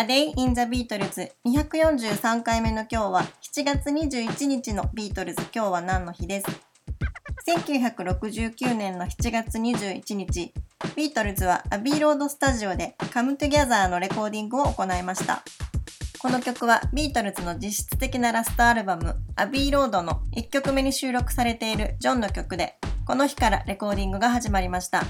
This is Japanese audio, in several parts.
A Day in the Beatles 243回目の今日は7月21日のビートルズ。今日は何の日です？1969年の7月21日。ビートルズはアビーロードスタジオで Come Together のレコーディングを行いました。この曲はビートルズの実質的なラストアルバムアビーロードの1曲目に収録されているジョンの曲でこの日からレコーディングが始まりました。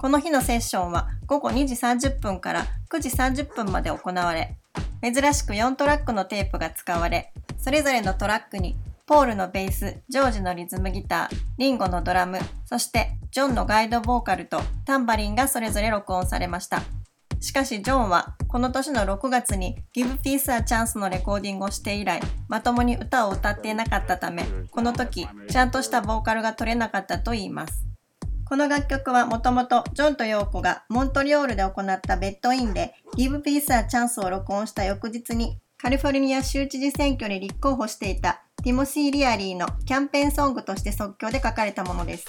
この日のセッションは午後2時30分から9時30分まで行われ、珍しく4トラックのテープが使われ、それぞれのトラックにポールのベース、ジョージのリズムギター、リンゴのドラム、そしてジョンのガイドボーカルとタンバリンがそれぞれ録音されました。しかしジョンはこの年の6月に Give Peace a Chance のレコーディングをして以来まともに歌を歌っていなかったためこの時ちゃんとしたボーカルが取れなかったと言います。この楽曲はもともとジョンとヨーコがモントリオールで行ったベッドインで Give Peace a Chance を録音した翌日にカリフォルニア州知事選挙に立候補していたティモシー・リアリーのキャンペーンソングとして即興で書かれたものです。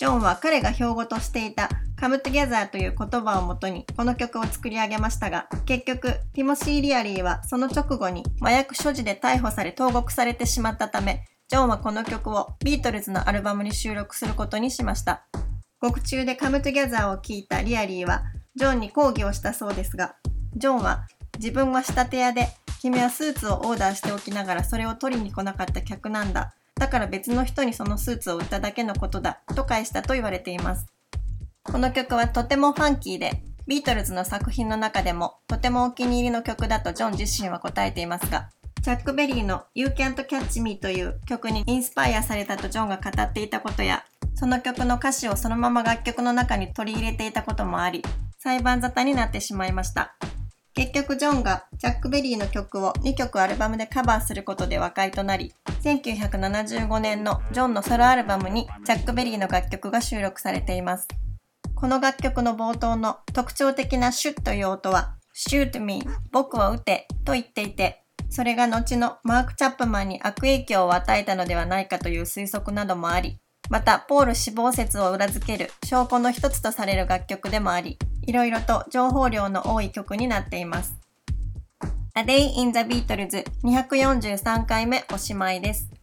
ジョンは彼が標語としていた Come Together という言葉をもとにこの曲を作り上げましたが、結局、ティモシー・リアリーはその直後に麻薬所持で逮捕され投獄されてしまったため、ジョンはこの曲をビートルズのアルバムに収録することにしました。獄中で Come Together を聞いたリアリーは、ジョンに抗議をしたそうですが、ジョンは自分は仕立て屋で、君はスーツをオーダーしておきながらそれを取りに来なかった客なんだ。だから別の人にそのスーツを売っただけのことだ。と返したと言われています。この曲はとてもファンキーで、ビートルズの作品の中でもとてもお気に入りの曲だとジョン自身は答えていますが、チャック・ベリーの You Can't Catch Me という曲にインスパイアされたとジョンが語っていたことや、その曲の歌詞をそのまま楽曲の中に取り入れていたこともあり、裁判沙汰になってしまいました。結局ジョンがチャック・ベリーの曲を2曲アルバムでカバーすることで和解となり、1975年のジョンのソロアルバムにチャック・ベリーの楽曲が収録されています。この楽曲の冒頭の特徴的なシュッという音は、shoot me 僕を撃てと言っていて、それが後のマーク・チャップマンに悪影響を与えたのではないかという推測などもあり、また、ポール死亡説を裏付ける証拠の一つとされる楽曲でもあり、いろいろと情報量の多い曲になっています。A Day in the Beatles 243回目おしまいです。